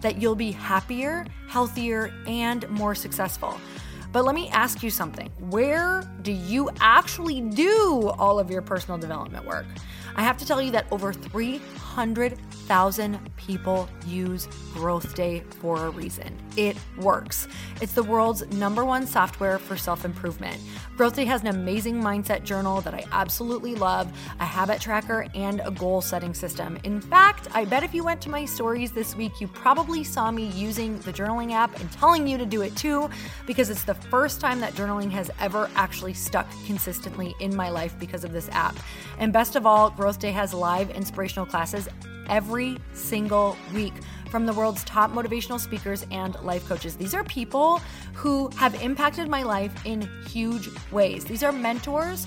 that you'll be happier, healthier, and more successful. But let me ask you something. Where do you actually do all of your personal development work? I have to tell you that over 300,000 people use Growth Day for a reason. It works. It's the world's number one software for self improvement. Growth Day has an amazing mindset journal that I absolutely love, a habit tracker, and a goal setting system. In fact, I bet if you went to my stories this week, you probably saw me using the journaling app and telling you to do it too, because it's the first time that journaling has ever actually stuck consistently in my life because of this app. And best of all, Growth Day has live inspirational classes every single week from the world's top motivational speakers and life coaches. These are people who have impacted my life in huge ways. These are mentors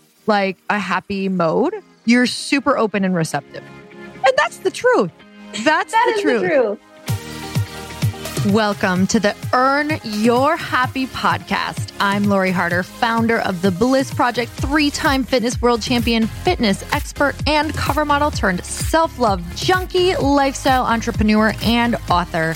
like a happy mode, you're super open and receptive. And that's the truth. That's That the, truth. the truth. Welcome to the Earn Your Happy podcast. I'm Lori Harder, founder of the Bliss Project, three time fitness world champion, fitness expert, and cover model turned self love junkie, lifestyle entrepreneur, and author.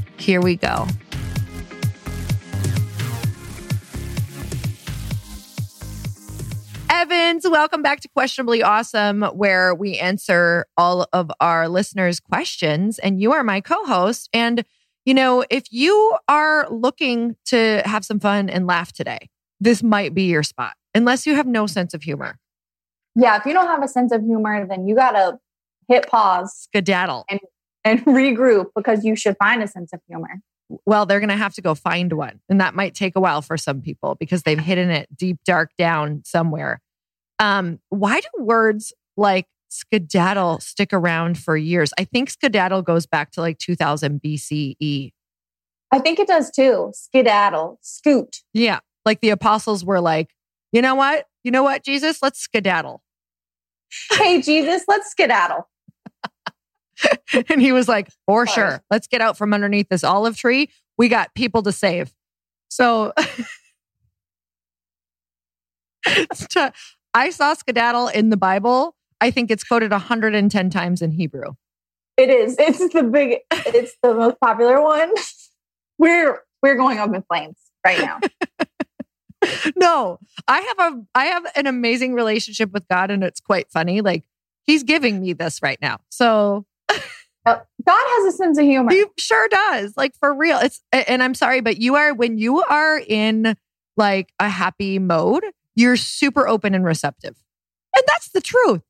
Here we go. Evans, welcome back to Questionably Awesome, where we answer all of our listeners' questions. And you are my co host. And, you know, if you are looking to have some fun and laugh today, this might be your spot, unless you have no sense of humor. Yeah, if you don't have a sense of humor, then you gotta hit pause Skedaddle. and regroup because you should find a sense of humor. Well, they're going to have to go find one. And that might take a while for some people because they've hidden it deep, dark down somewhere. Um, why do words like skedaddle stick around for years? I think skedaddle goes back to like 2000 BCE. I think it does too. Skedaddle, scoot. Yeah. Like the apostles were like, you know what? You know what, Jesus? Let's skedaddle. Hey, Jesus, let's skedaddle. and he was like, for sure. Let's get out from underneath this olive tree. We got people to save. So to- I saw skedaddle in the Bible. I think it's quoted 110 times in Hebrew. It is. It's the big. It's the most popular one. We're we're going up in flames right now. no, I have a I have an amazing relationship with God, and it's quite funny. Like He's giving me this right now, so God has a sense of humor. He sure does. Like for real. It's and I'm sorry, but you are when you are in like a happy mode, you're super open and receptive. And that's the truth.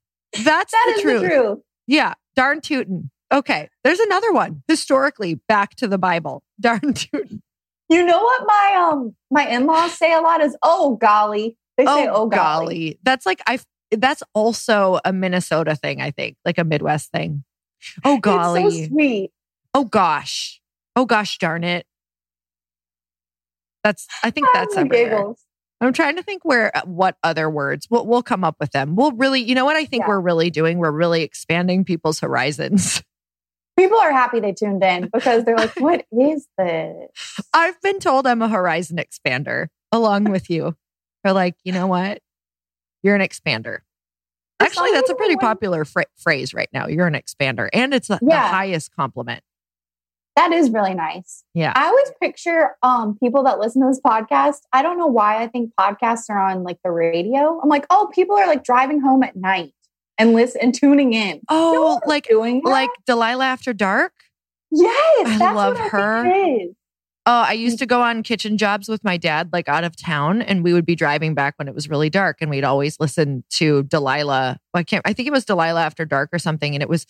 That's that the, is truth. the truth. Yeah. Darn tootin'. Okay. There's another one. Historically, back to the Bible. Darn tootin'. You know what my um my in-laws say a lot is oh golly. They say oh, golly. That's like I that's also a Minnesota thing, I think, like a Midwest thing. Oh golly. It's so sweet. Oh gosh. Oh gosh darn it. That's I think that's everywhere. I'm trying to think where uh, what other words we'll we'll come up with them. We'll really, you know what I think yeah. we're really doing? We're really expanding people's horizons. People are happy they tuned in because they're like, "What is this?" I've been told I'm a horizon expander along with you. They're like, "You know what? You're an expander." Actually, that's a pretty popular fra- phrase right now. You're an expander, and it's a, yeah. the highest compliment. That is really nice. Yeah. I always picture um, people that listen to this podcast. I don't know why I think podcasts are on like the radio. I'm like, oh, people are like driving home at night and listen and tuning in. Oh, like doing that? like Delilah After Dark. Yes, I love her. Oh, I used to go on kitchen jobs with my dad, like out of town, and we would be driving back when it was really dark, and we'd always listen to Delilah. I can't. I think it was Delilah After Dark or something, and it was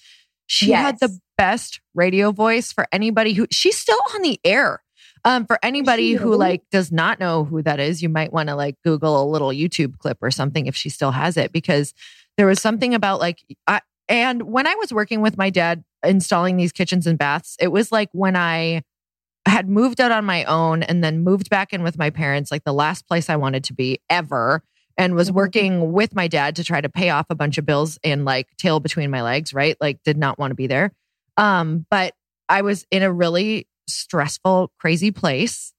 she yes. had the best radio voice for anybody who she's still on the air. Um, for anybody who like does not know who that is, you might want to like Google a little YouTube clip or something if she still has it, because there was something about like I and when I was working with my dad installing these kitchens and baths, it was like when I had moved out on my own and then moved back in with my parents, like the last place I wanted to be ever and was mm-hmm. working with my dad to try to pay off a bunch of bills and like tail between my legs, right? Like did not want to be there. Um, but I was in a really stressful, crazy place.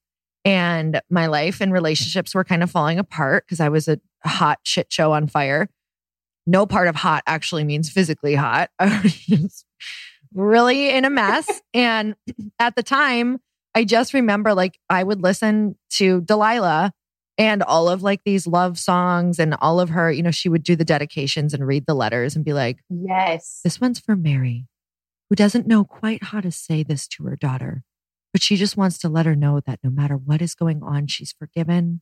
And my life and relationships were kind of falling apart because I was a hot shit show on fire. No part of hot actually means physically hot. I was just really in a mess. and at the time, I just remember like I would listen to Delilah and all of like these love songs and all of her, you know, she would do the dedications and read the letters and be like, Yes, this one's for Mary, who doesn't know quite how to say this to her daughter, but she just wants to let her know that no matter what is going on, she's forgiven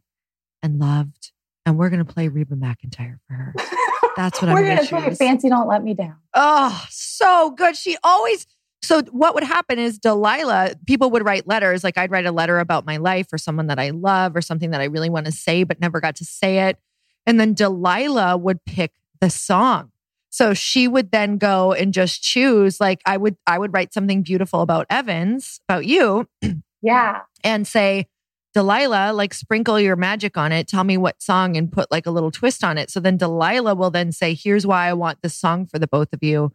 and loved. And we're going to play Reba McEntire for her. That's what I'm going to play. Fancy Don't Let Me Down. Oh, so good. She always, so what would happen is Delilah, people would write letters. Like I'd write a letter about my life or someone that I love or something that I really want to say, but never got to say it. And then Delilah would pick the song. So she would then go and just choose, like I would, I would write something beautiful about Evans, about you. Yeah. And say, Delilah, like sprinkle your magic on it. Tell me what song and put like a little twist on it. So then Delilah will then say, here's why I want this song for the both of you.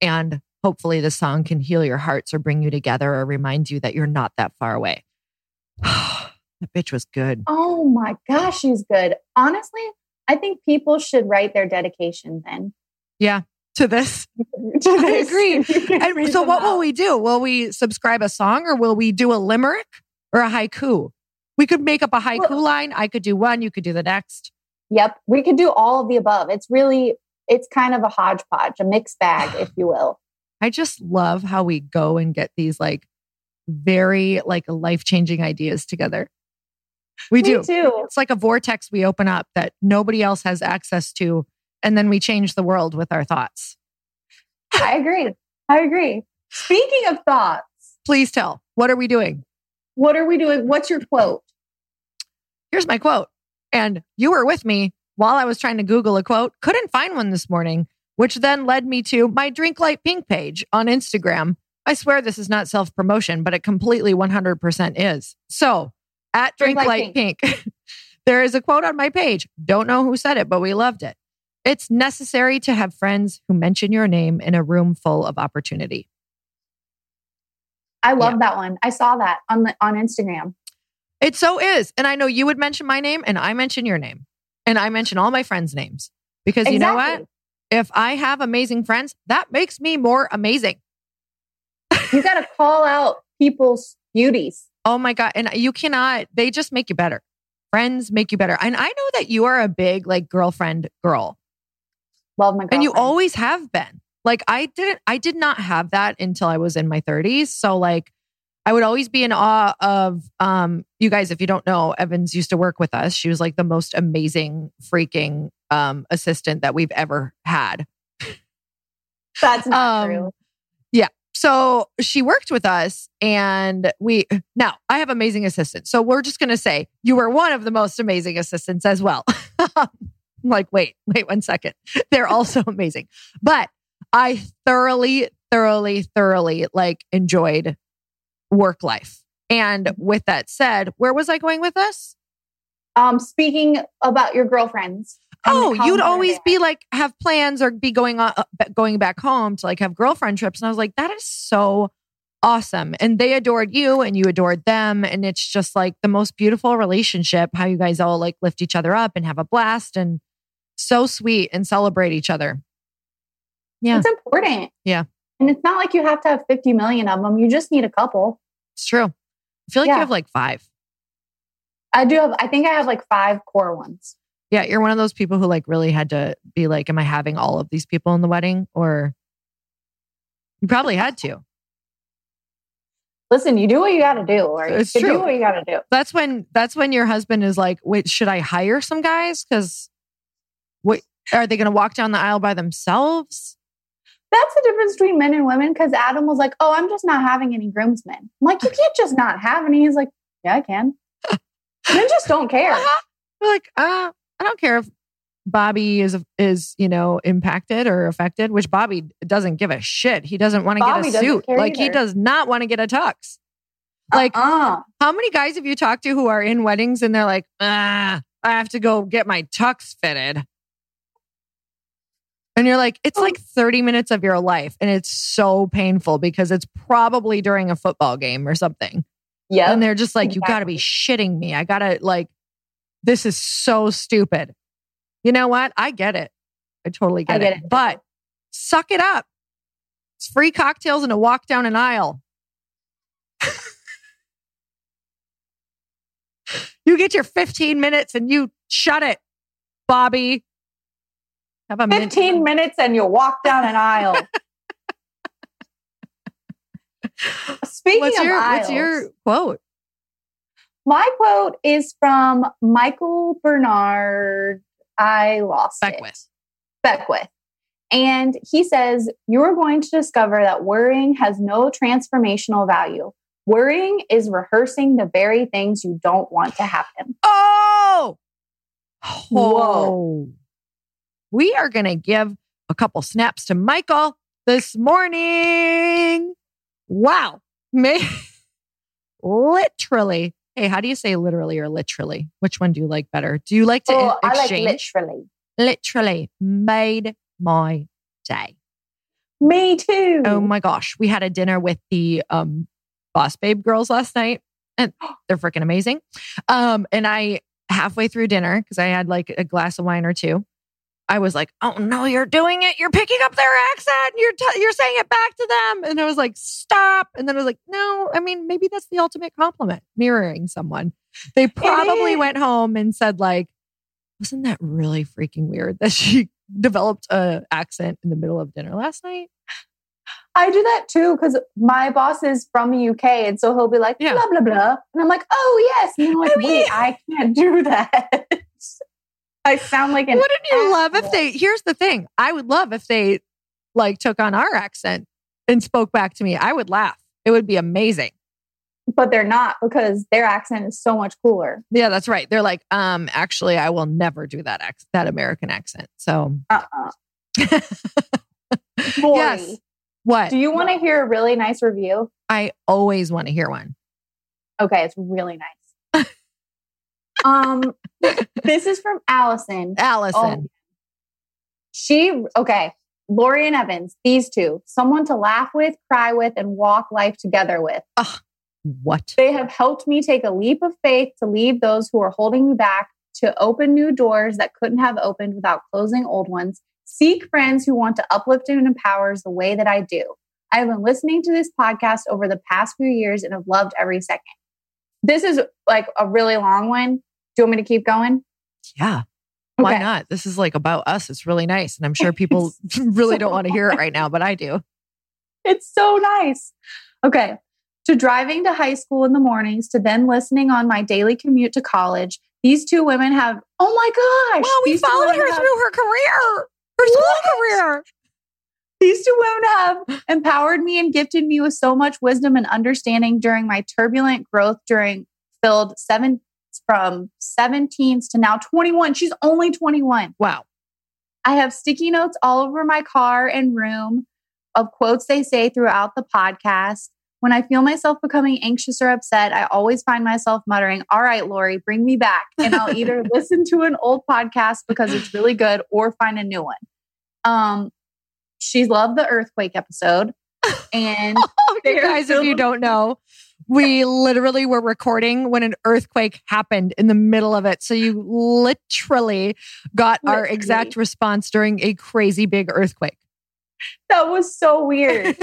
And hopefully the song can heal your hearts or bring you together or remind you that you're not that far away. that bitch was good. Oh my gosh, she's good. Honestly, I think people should write their dedication then. Yeah, to this. to this. I agree. and so, what out. will we do? Will we subscribe a song or will we do a limerick or a haiku? We could make up a haiku well, line. I could do one, you could do the next. Yep, we could do all of the above. It's really, it's kind of a hodgepodge, a mixed bag, if you will. I just love how we go and get these like very like life changing ideas together. We Me do. Too. It's like a vortex we open up that nobody else has access to. And then we change the world with our thoughts. I agree. I agree. Speaking of thoughts, please tell. What are we doing? What are we doing? What's your quote? Here's my quote. And you were with me while I was trying to Google a quote. Couldn't find one this morning which then led me to my Drink Light Pink page on Instagram. I swear this is not self promotion, but it completely 100% is. So at Drink, Drink Light, Light, Pink, Pink there is a quote on my page. Don't know who said it, but we loved it. It's necessary to have friends who mention your name in a room full of opportunity. I love yeah. that one. I saw that on the on Instagram. It so is. And I know you would mention my name and I mention your name. And I mention all my friends' names. Because exactly. you know what? If I have amazing friends, that makes me more amazing. You got to call out people's beauties. Oh my God. And you cannot, they just make you better. Friends make you better. And I know that you are a big like girlfriend girl. Love my girlfriend. And you always have been. Like I didn't, I did not have that until I was in my 30s. So like I would always be in awe of um you guys, if you don't know, Evans used to work with us. She was like the most amazing freaking um assistant that we've ever had. That's not Um, true. Yeah. So she worked with us and we now I have amazing assistants. So we're just gonna say you were one of the most amazing assistants as well. I'm like, wait, wait one second. They're also amazing. But I thoroughly, thoroughly, thoroughly like enjoyed work life. And with that said, where was I going with this? Um, speaking about your girlfriends. Oh, you'd always be like have plans or be going on uh, going back home to like have girlfriend trips, and I was like, that is so awesome. And they adored you, and you adored them, and it's just like the most beautiful relationship. How you guys all like lift each other up and have a blast, and so sweet and celebrate each other. Yeah, It's important. Yeah. And it's not like you have to have 50 million of them. You just need a couple. it's true. I feel like Yeah. you have like five. I do have, I think I have like five core ones. Yeah, you're one of those people who like really had to be like, am I having all of these people in the wedding? Or you probably had to. Listen, you do what you got to do, or It's you true. do what you got to do. That's when that's when your husband is like, wait, should I hire some guys? Because what are they gonna walk down the aisle by themselves? That's the difference between men and women because Adam was like, Oh, I'm just not having any groomsmen. I'm like, You can't just not have any. He's like, Yeah, I can. Men just don't care. We're like, uh, I don't care if Bobby is is, you know, impacted or affected, which Bobby doesn't give a shit. He doesn't want to get a suit. Like he does not want to get a tux. Like uh How many guys have you talked to who are in weddings and they're like, ah, I have to go get my tux fitted? And you're like, it's like 30 minutes of your life. And it's so painful because it's probably during a football game or something. yeah. And they're just like, you got to be shitting me. I got to, like, this is so stupid. You know what? I get it. I totally get, I get it. it. But suck it up. It's free cocktails and a walk down an aisle. you get your 15 minutes and you shut it, Bobby. Have a min- 15 minutes and you walk down an aisle. Speaking What's of your aisles, what's your quote? My quote is from Michael Bernard. I lost it. Beckwith. Beckwith. And he says, You are going to discover that worrying has no transformational value. Worrying is rehearsing the very things you don't want to happen. Oh, Whoa. Whoa. We are going to give a couple snaps to Michael this morning. Wow. May- literally. Hey, how do you say literally or literally? Which one do you like better? Do you like to Oh, I like exchange? literally. literally made my day. Me too. Oh my gosh. We had a dinner with the um Boss Babe girls last night and they're freaking amazing. Um and I halfway through dinner cuz I had like a glass of wine or two. I was like, "Oh no, you're doing it. You're picking up their accent. You're t- you're saying it back to them." And I was like, "Stop." And then I was like, "No, I mean, maybe that's the ultimate compliment, mirroring someone." They probably went home and said like, "Wasn't that really freaking weird that she developed a accent in the middle of dinner last night?" I do that too because my boss is from the UK, and so he'll be like, Yeah. blah, blah, blah. And I'm like, oh, yes. And I'm like, mean- wait, I can't do that. I sound like an. Wouldn't you love if they? Here's the thing: I would love if they like took on our accent and spoke back to me. I would laugh. It would be amazing. But they're not because their accent is so much cooler. Yeah, that's right. They're like, um, actually, I will never do that ac- that American accent. So, Uh-uh. Yes. What? do you want to hear a really nice review? I always want to hear one. Okay, it's really nice. Um, this is from Allison. Allison. Oh, She okay. Lori and Evans, these two, someone to laugh with, cry with, and walk life together with. What? They have helped me take a leap of faith to leave those who are holding me back, to open new doors that couldn't have opened without closing old ones, seek friends who want to uplift and empower us the way that I do. I've been listening to this podcast over the past few years and have loved every second. This is like a really long one. Do you want me to keep going? Yeah. Why okay. not? This is like about us. It's really nice. And I'm sure people really so don't want to hear it right now, but I do. It's so nice. Okay. To driving to high school in the mornings, to then listening on my daily commute to college, these two women have, oh my gosh. Well, we followed her have, through her career, her school what? career. These two women have empowered me and gifted me with so much wisdom and understanding during my turbulent growth during filled seven from 17s to now 21. She's only 21. Wow. I have sticky notes all over my car and room of quotes they say throughout the podcast. When I feel myself becoming anxious or upset, I always find myself muttering, All right, Lori, bring me back. And I'll either listen to an old podcast because it's really good or find a new one. Um, she loved the earthquake episode. And oh, you guys, if you don't know, we literally were recording when an earthquake happened in the middle of it. So you literally got literally. our exact response during a crazy big earthquake. That was so weird.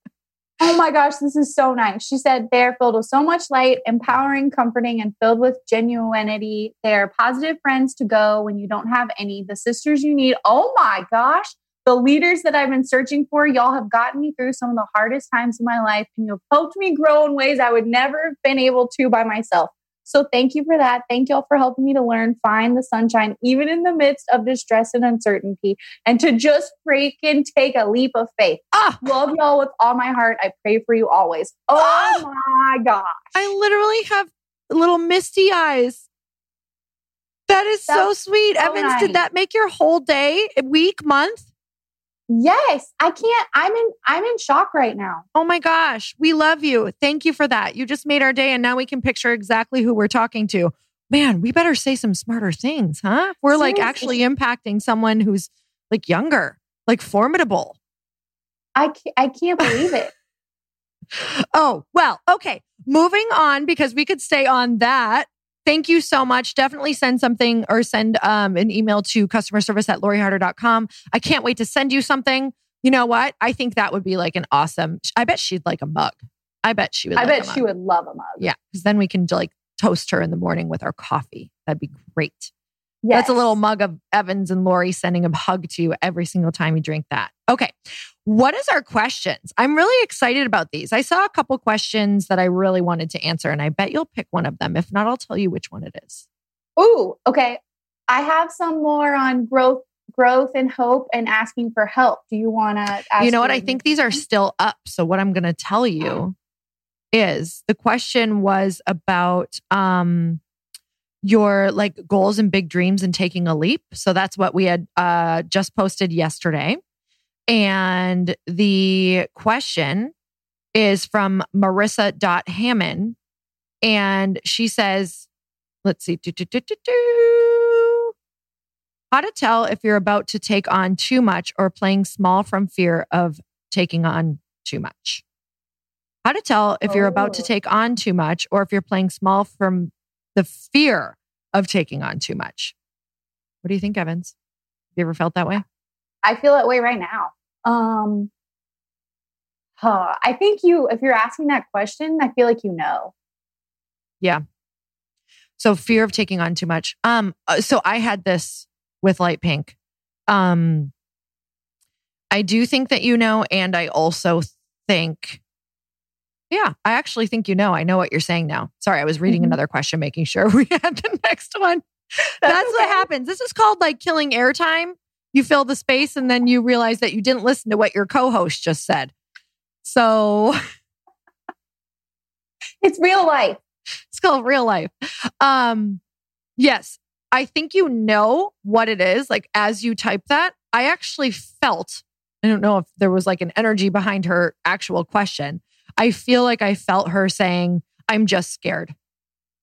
oh my gosh, this is so nice. She said they're filled with so much light, empowering, comforting, and filled with genuinity. They're positive friends to go when you don't have any, the sisters you need. Oh my gosh the leaders that I've been searching for, y'all have gotten me through some of the hardest times in my life and you've helped me grow in ways I would never have been able to by myself. So thank you for that. Thank y'all for helping me to learn, find the sunshine, even in the midst of distress and uncertainty, and to just freaking take a leap of faith. Ah, love y'all with all my heart. I pray for you always. Oh ah, my gosh. I literally have little misty eyes. That is That's so sweet. So Evans, nice. did that make your whole day, week, month? Yes, I can't. I'm in I'm in shock right now. Oh my gosh, we love you. Thank you for that. You just made our day and now we can picture exactly who we're talking to. Man, we better say some smarter things, huh? We're Seriously. like actually impacting someone who's like younger, like formidable. I can't, I can't believe it. oh, well, okay. Moving on because we could stay on that thank you so much. Definitely send something or send um, an email to customer service at loriharder.com. I can't wait to send you something. You know what? I think that would be like an awesome, I bet she'd like a mug. I bet she would. I like bet she would love a mug. Yeah. Cause then we can like toast her in the morning with our coffee. That'd be great. Yes. That's a little mug of Evans and Lori sending a hug to you every single time you drink that. Okay. What is our questions? I'm really excited about these. I saw a couple questions that I really wanted to answer, and I bet you'll pick one of them. If not, I'll tell you which one it is. Ooh, okay. I have some more on growth, growth and hope and asking for help. Do you want to You know what? I think these are still up. So what I'm going to tell you is the question was about um your like goals and big dreams and taking a leap. So that's what we had uh, just posted yesterday. And the question is from Marissa Hammond. And she says, let's see, do, do, do, how to tell if you're about to take on too much or playing small from fear of taking on too much. How to tell if you're about to oh. take on too much or if you're playing small from the fear of taking on too much. What do you think, Evans? Have you ever felt that way? I feel that way right now. Um, huh, I think you, if you're asking that question, I feel like you know. Yeah. So fear of taking on too much. Um, uh, so I had this with light pink. Um, I do think that you know, and I also think yeah, I actually think you know. I know what you're saying now. Sorry, I was reading mm-hmm. another question, making sure we had the next one. That's, That's what happens. This is called like killing airtime. You fill the space and then you realize that you didn't listen to what your co host just said. So it's real life. It's called real life. Um, yes, I think you know what it is. Like as you type that, I actually felt, I don't know if there was like an energy behind her actual question I feel like I felt her saying, I'm just scared.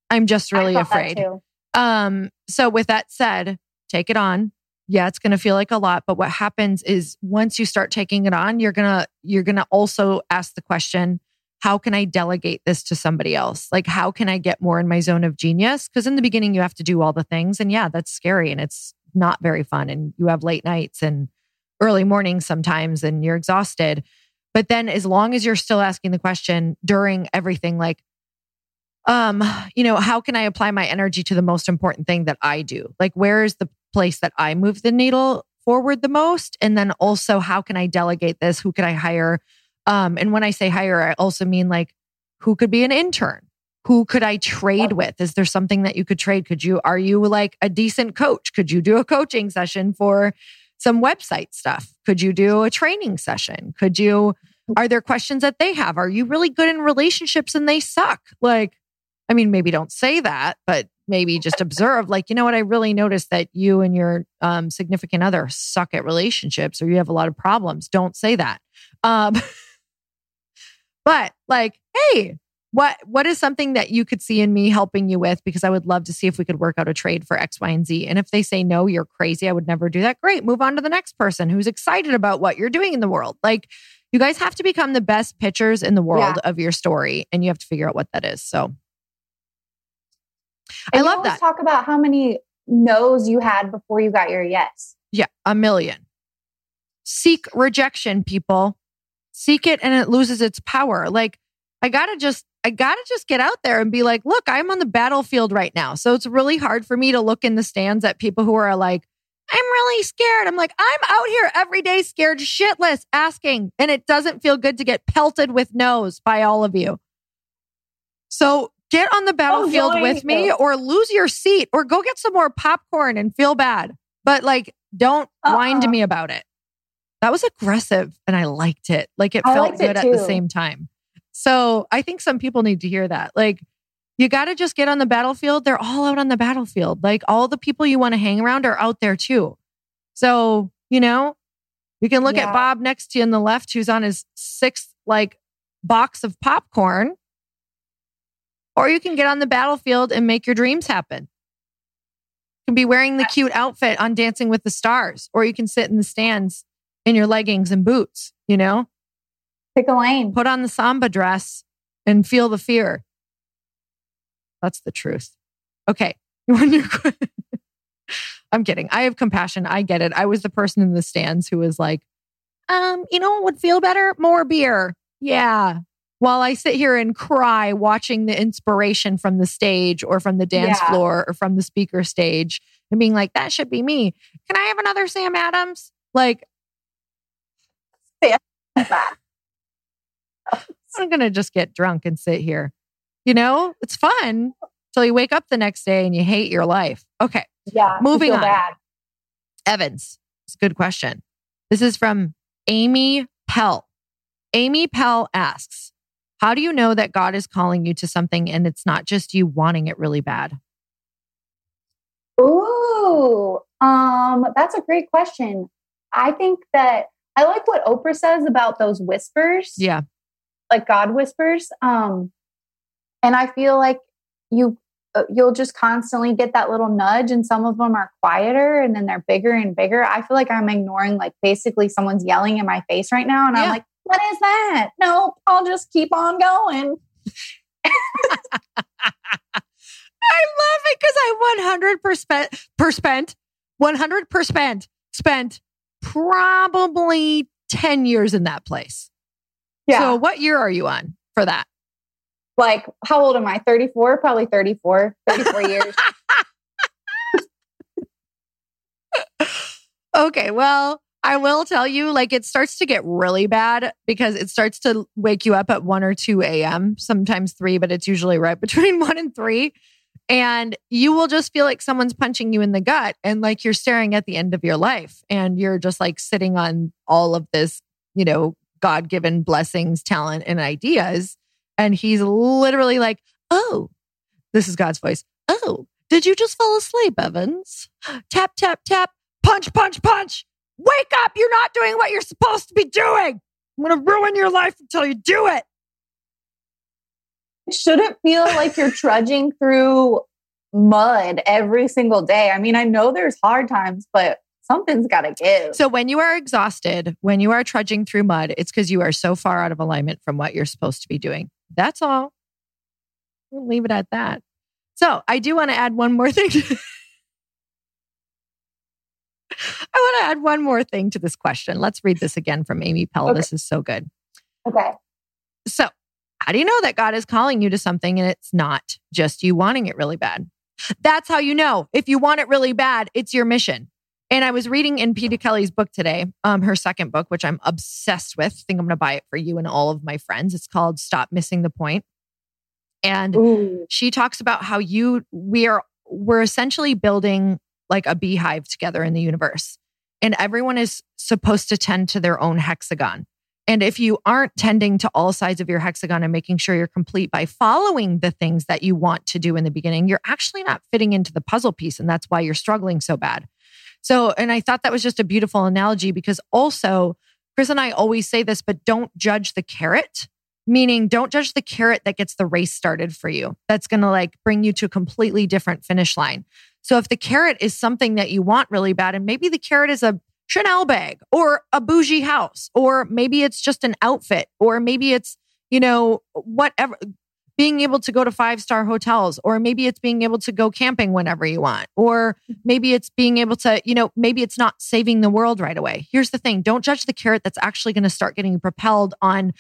I'm just really afraid. Um, so with that said, take it on. Yeah, it's going to feel like a lot, but what happens is once you start taking it on, you're going to you're going to also ask the question, how can I delegate this to somebody else? Like how can I get more in my zone of genius? Because in the beginning you have to do all the things and yeah, that's scary and it's not very fun and you have late nights and early mornings sometimes and you're exhausted. But then as long as you're still asking the question during everything, like, um, you know, how can I apply my energy to the most important thing that I do? Like, where is the place that I move the needle forward the most? And then also, how can I delegate this? Who could I hire? Um, and when I say hire, I also mean like, who could be an intern? Who could I trade with? Is there something that you could trade? Could you, are you like a decent coach? Could you do a coaching session for some website stuff? Could you do a training session? Could you, are there questions that they have? Are you really good in relationships and they suck? Like, I mean, maybe don't say that, but maybe just observe, like, you know what? I really noticed that you and your um, significant other suck at relationships or you have a lot of problems. Don't say that. Um, but like, hey, what what is something that you could see in me helping you with because i would love to see if we could work out a trade for x y and z and if they say no you're crazy i would never do that great move on to the next person who's excited about what you're doing in the world like you guys have to become the best pitchers in the world yeah. of your story and you have to figure out what that is so and I love that. Talk about how many no's you had before you got your yes. Yeah, a million. Seek rejection, people. Seek it and it loses its power. Like, I gotta just, I gotta just get out there and be like, look, I'm on the battlefield right now. So it's really hard for me to look in the stands at people who are like, I'm really scared. I'm like, I'm out here every day scared shitless asking, and it doesn't feel good to get pelted with no's by all of you. So get on the battlefield oh, with me or lose your seat or go get some more popcorn and feel bad. But like, don't uh-uh. whine to me about it. That was aggressive and I liked it. Like it I felt good at the same time. So I think some people need to hear that. Like, you got to just get on the battlefield. They're all out on the battlefield. Like all the people you want to hang around are out there too. So, you know, you can look yeah. at Bob next to you on the left who's on his sixth like box of popcorn or you can get on the battlefield and make your dreams happen. You can be wearing the cute outfit on Dancing with the Stars, or you can sit in the stands in your leggings and boots, you know? Pick a lane. Put on the samba dress and feel the fear. That's the truth. Okay. I'm kidding. I have compassion. I get it. I was the person in the stands who was like, um, you know what would feel better? More beer. Yeah while I sit here and cry watching the inspiration from the stage or from the dance yeah. floor or from the speaker stage and being like, that should be me. Can I have another Sam Adams? Like, I'm going to just get drunk and sit here. You know, it's fun till you wake up the next day and you hate your life. Okay. Yeah. Moving on. Bad. Evans. It's a good question. This is from Amy Pell. Amy Pell asks, how do you know that God is calling you to something and it's not just you wanting it really bad? Ooh, um, that's a great question. I think that I like what Oprah says about those whispers. Yeah. Like God whispers. Um, and I feel like you uh, you'll just constantly get that little nudge and some of them are quieter and then they're bigger and bigger. I feel like I'm ignoring like basically someone's yelling in my face right now and yeah. I'm like what is that? Nope, I'll just keep on going. I love it because I 100% 100% spent probably 10 years in that place. Yeah. So what year are you on for that? Like, how old am I? 34? Probably 34, 34 years. okay. Well, I will tell you, like, it starts to get really bad because it starts to wake you up at 1 or 2 a.m., sometimes 3, but it's usually right between 1 and 3. And you will just feel like someone's punching you in the gut and like you're staring at the end of your life and you're just like sitting on all of this, you know, God given blessings, talent, and ideas. And he's literally like, oh, this is God's voice. Oh, did you just fall asleep, Evans? Tap, tap, tap, punch, punch, punch. Wake up. You're not doing what you're supposed to be doing. I'm going to ruin your life until you do it. It shouldn't feel like you're trudging through mud every single day. I mean, I know there's hard times, but something's got to give. So when you are exhausted, when you are trudging through mud, it's because you are so far out of alignment from what you're supposed to be doing. That's all. We'll leave it at that. So I do want to add one more thing. I want to add one more thing to this question. Let's read this again from Amy Pell. Okay. This is so good. Okay. So, how do you know that God is calling you to something and it's not just you wanting it really bad? That's how you know. If you want it really bad, it's your mission. And I was reading in Peta Kelly's book today, um, her second book, which I'm obsessed with. I think I'm going to buy it for you and all of my friends. It's called Stop Missing the Point. And Ooh. she talks about how you we are we're essentially building like a beehive together in the universe. And everyone is supposed to tend to their own hexagon. And if you aren't tending to all sides of your hexagon and making sure you're complete by following the things that you want to do in the beginning, you're actually not fitting into the puzzle piece. And that's why you're struggling so bad. So, and I thought that was just a beautiful analogy because also, Chris and I always say this, but don't judge the carrot, meaning don't judge the carrot that gets the race started for you. That's going to like bring you to a completely different finish line. So, if the carrot is something that you want really bad, and maybe the carrot is a Chanel bag or a bougie house, or maybe it's just an outfit, or maybe it's, you know, whatever, being able to go to five star hotels, or maybe it's being able to go camping whenever you want, or maybe it's being able to, you know, maybe it's not saving the world right away. Here's the thing don't judge the carrot that's actually going to start getting propelled on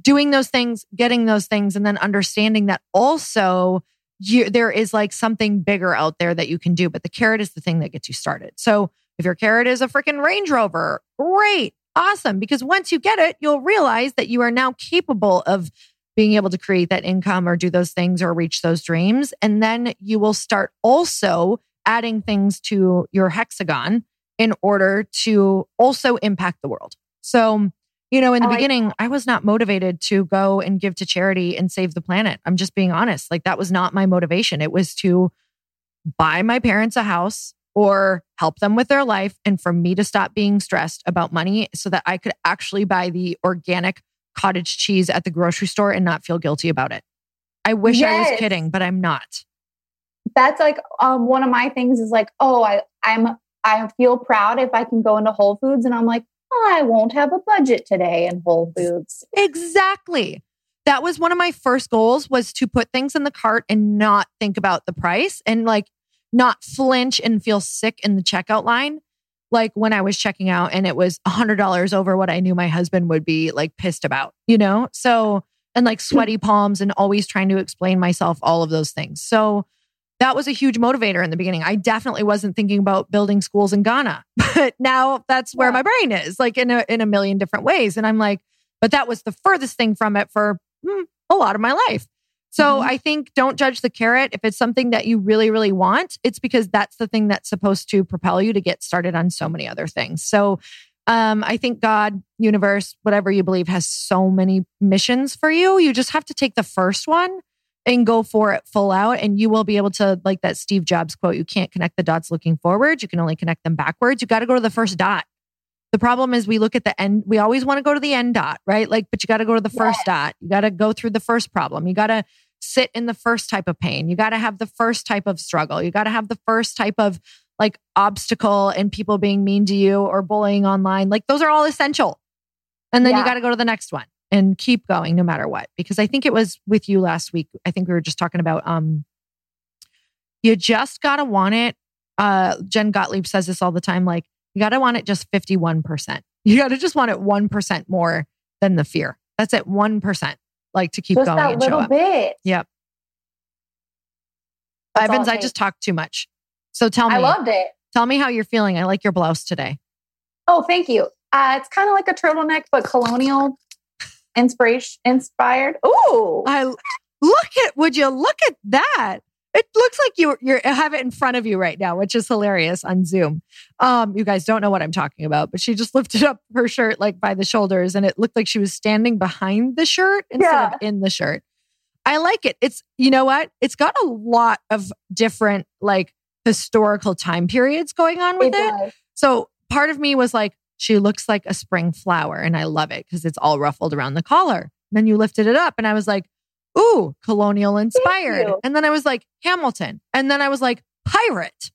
doing those things, getting those things, and then understanding that also you, there is like something bigger out there that you can do. But the carrot is the thing that gets you started. So if your carrot is a freaking Range Rover, great, awesome. Because once you get it, you'll realize that you are now capable of being able to create that income or do those things or reach those dreams. And then you will start also adding things to your hexagon in order to also impact the world. So, you know, in the I beginning, I was not motivated to go and give to charity and save the planet. I'm just being honest. Like, that was not my motivation. It was to buy my parents a house or help them with their life and for me to stop being stressed about money so that I could actually buy the organic cottage cheese at the grocery store and not feel guilty about it. I wish I was kidding, but I'm not. That's like um one of my things is like, oh, I I'm I feel proud if I can go into Whole Foods and I'm like, I won't have a budget today in Whole Foods. Exactly. That was one of my first goals was to put things in the cart and not think about the price and like not flinch and feel sick in the checkout line. Like when I was checking out and it was $100 over what I knew my husband would be like pissed about, you know? So, and like sweaty palms and always trying to explain myself, all of those things. So, that was a huge motivator in the beginning. I definitely wasn't thinking about building schools in Ghana, but now that's where Yeah. my brain is, like in a in a million different ways. And I'm like, but that was the furthest thing from it for mm, a lot of my life. So Mhm. I think don't judge the carrot. If it's something that you really, really want, it's because that's the thing that's supposed to propel you to get started on so many other things. So um, I think God, universe, whatever you believe, has so many missions for you. You just have to take the first one and go for it full out, and you will be able to, like that Steve Jobs quote, you can't connect the dots looking forward. You can only connect them backwards. You got to go to the first dot. The problem is we look at the end, we always want to go to the end dot, right? Like, but you got to go to the first dot. You got to go through the first problem. You got to sit in the first type of pain. You got to have the first type of struggle. You got to have the first type of like obstacle and people being mean to you or bullying online. Like, those are all essential. And then you Yeah. got to go to the next one and keep going no matter what. Because I think it was with you last week. I think we were just talking about um you just gotta want it. Uh Jen Gottlieb says this all the time, like you gotta want it just 51%. You gotta just want it 1% more than the fear. That's it, 1%. Like to keep Just going that and show up. bit. Yep. That's it I just talked too much. So tell me, I loved it. tell me how you're feeling. I like your blouse today. Oh, thank you. Uh, it's kind of like a turtleneck, but colonial inspiration inspired. Ooh, I look at. Would you look at that? It looks like you you have it in front of you right now, which is hilarious on Zoom. Um, you guys don't know what I'm talking about, but she just lifted up her shirt like by the shoulders, and it looked like she was standing behind the shirt instead Yeah. of in the shirt. I like it. It's you know what? It's got a lot of different like historical time periods going on with it it. So part of me was like, she looks like a spring flower, and I love it because it's all ruffled around the collar. Then you lifted it up, and I was like, ooh, colonial inspired. And then I was like, Hamilton. And then I was like, pirate.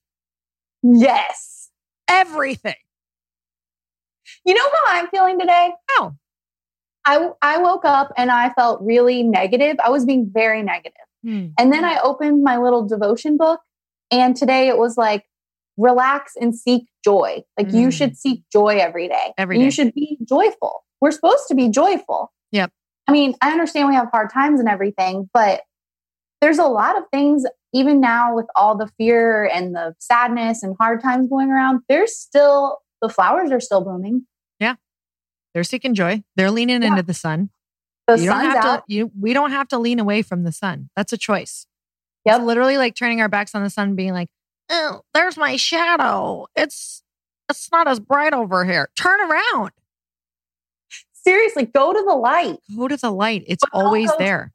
Yes. Everything. You know how I'm feeling today? How? I I woke up and I felt really negative. I was being very negative. Hmm. And then I opened my little devotion book, and today it was like, relax and seek joy. Like you Mm. should seek joy every day. Every You should be joyful. We're supposed to be joyful. Yep. I mean, I understand we have hard times and everything, but there's a lot of things, even now with all the fear and the sadness and hard times going around, there's still, the flowers are still blooming. Yeah. They're seeking joy. They're leaning Yeah. into the sun. The you don't have out. to you we don't have to lean away from the sun. That's a choice. Yep. It's literally like turning our backs on the sun, being like, oh, there's my shadow. It's it's not as bright over here. Turn around. Seriously, go to the light. Go to the light. It's But always there.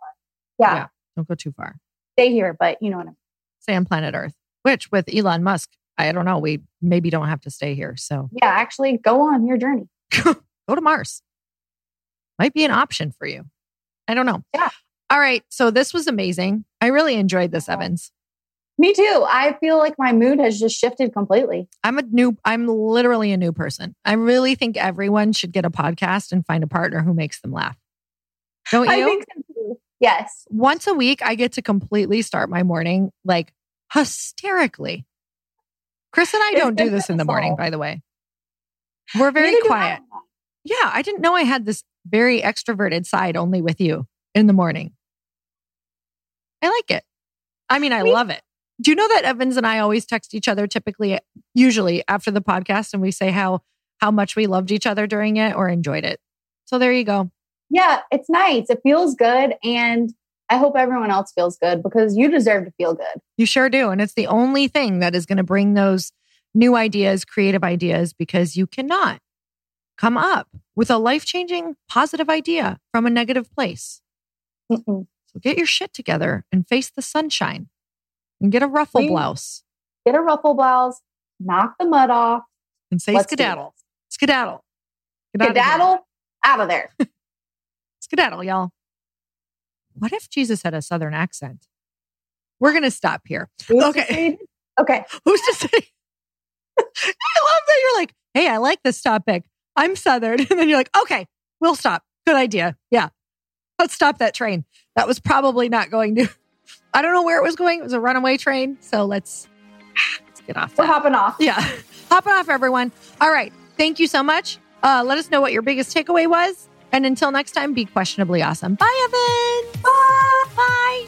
Yeah, Yeah. Don't go too far. stay here, but you know what I mean. Stay on planet Earth. Which with Elon Musk, I don't know. We maybe don't have to stay here. So Yeah, actually, go on your journey. go to Mars. Might be an option for you. I don't know. Yeah. All right. So this was amazing. I really enjoyed this, Evans. Me too. I feel like my mood has just shifted completely. I'm a new, I'm literally a new person. I really think everyone should get a podcast and find a partner who makes them laugh. Don't you? I think so. Yes. Once a week, I get to completely start my morning like hysterically. Chris and I don't do this in the morning, by the way. We're very quiet. I. Yeah, I didn't know I had this very extroverted side only with you in the morning. I like it. I mean, I love it. Do you know that Evans and I always text each other typically usually after the podcast and we say how how much we loved each other during it or enjoyed it. So there you go. Yeah, it's nice. It feels good. And I hope everyone else feels good because you deserve to feel good. You sure do. And it's the only thing that is going to bring those new ideas, creative ideas, because you cannot come up with a life changing positive idea from a negative place. Mm-mm. So get your shit together and face the sunshine and get a ruffle Please. blouse Get a ruffle blouse, knock the mud off. and say skedaddle. Skedaddle. this. Get out of here. Skedaddle out of there. Skedaddle, y'all. What if Jesus had a southern accent? We're going to stop here. Who's Okay. Okay. Who's to say? I love that you're like, hey, I like this topic. I'm Southern. And then you're like, okay, we'll stop. Good idea. Yeah. Let's stop that train. That was probably not going to, I don't know where it was going. It was a runaway train. So let's, let's get off We're hopping off. Yeah. Hopping off, everyone. All right. Thank you so much. Uh, let us know what your biggest takeaway was. And until next time, be questionably awesome. Bye, Evan. Bye. Bye.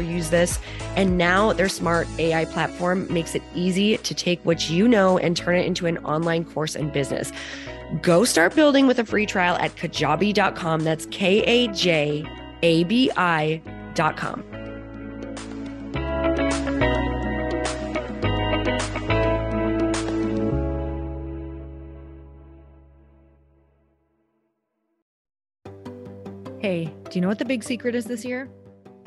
use this. And now their smart AI platform makes it easy to take what you know and turn it into an online course and business. Go start building with a free trial at kajabi.com. That's K A J A B I.com. Hey, do you know what the big secret is this year?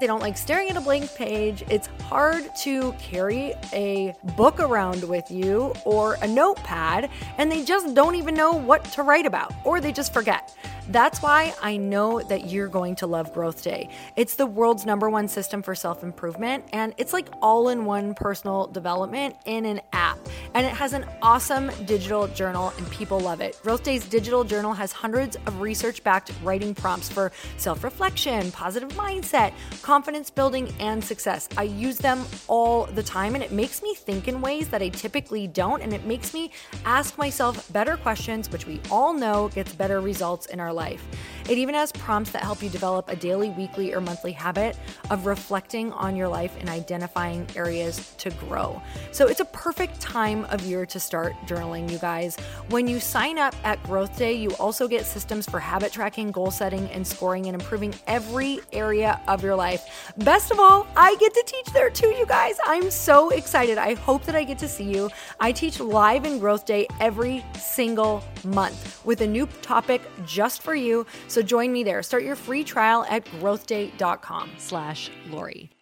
they don't like staring at a blank page. It's hard to carry a book around with you or a notepad, and they just don't even know what to write about, or they just forget. That's why I know that you're going to love Growth Day. It's the world's number one system for self improvement, and it's like all in one personal development in an app. And it has an awesome digital journal, and people love it. Growth Day's digital journal has hundreds of research backed writing prompts for self reflection, positive mindset, confidence building, and success. I use them all the time, and it makes me think in ways that I typically don't, and it makes me ask myself better questions, which we all know gets better results in our life. It even has prompts that help you develop a daily, weekly, or monthly habit of reflecting on your life and identifying areas to grow. So it's a perfect time of year to start journaling, you guys. When you sign up at Growth Day, you also get systems for habit tracking, goal setting, and scoring and improving every area of your life. Best of all, I get to teach there too, you guys. I'm so excited. I hope that I get to see you. I teach live in Growth Day every single month with a new topic just for you. So join me there. Start your free trial at growthday.com slash Lori.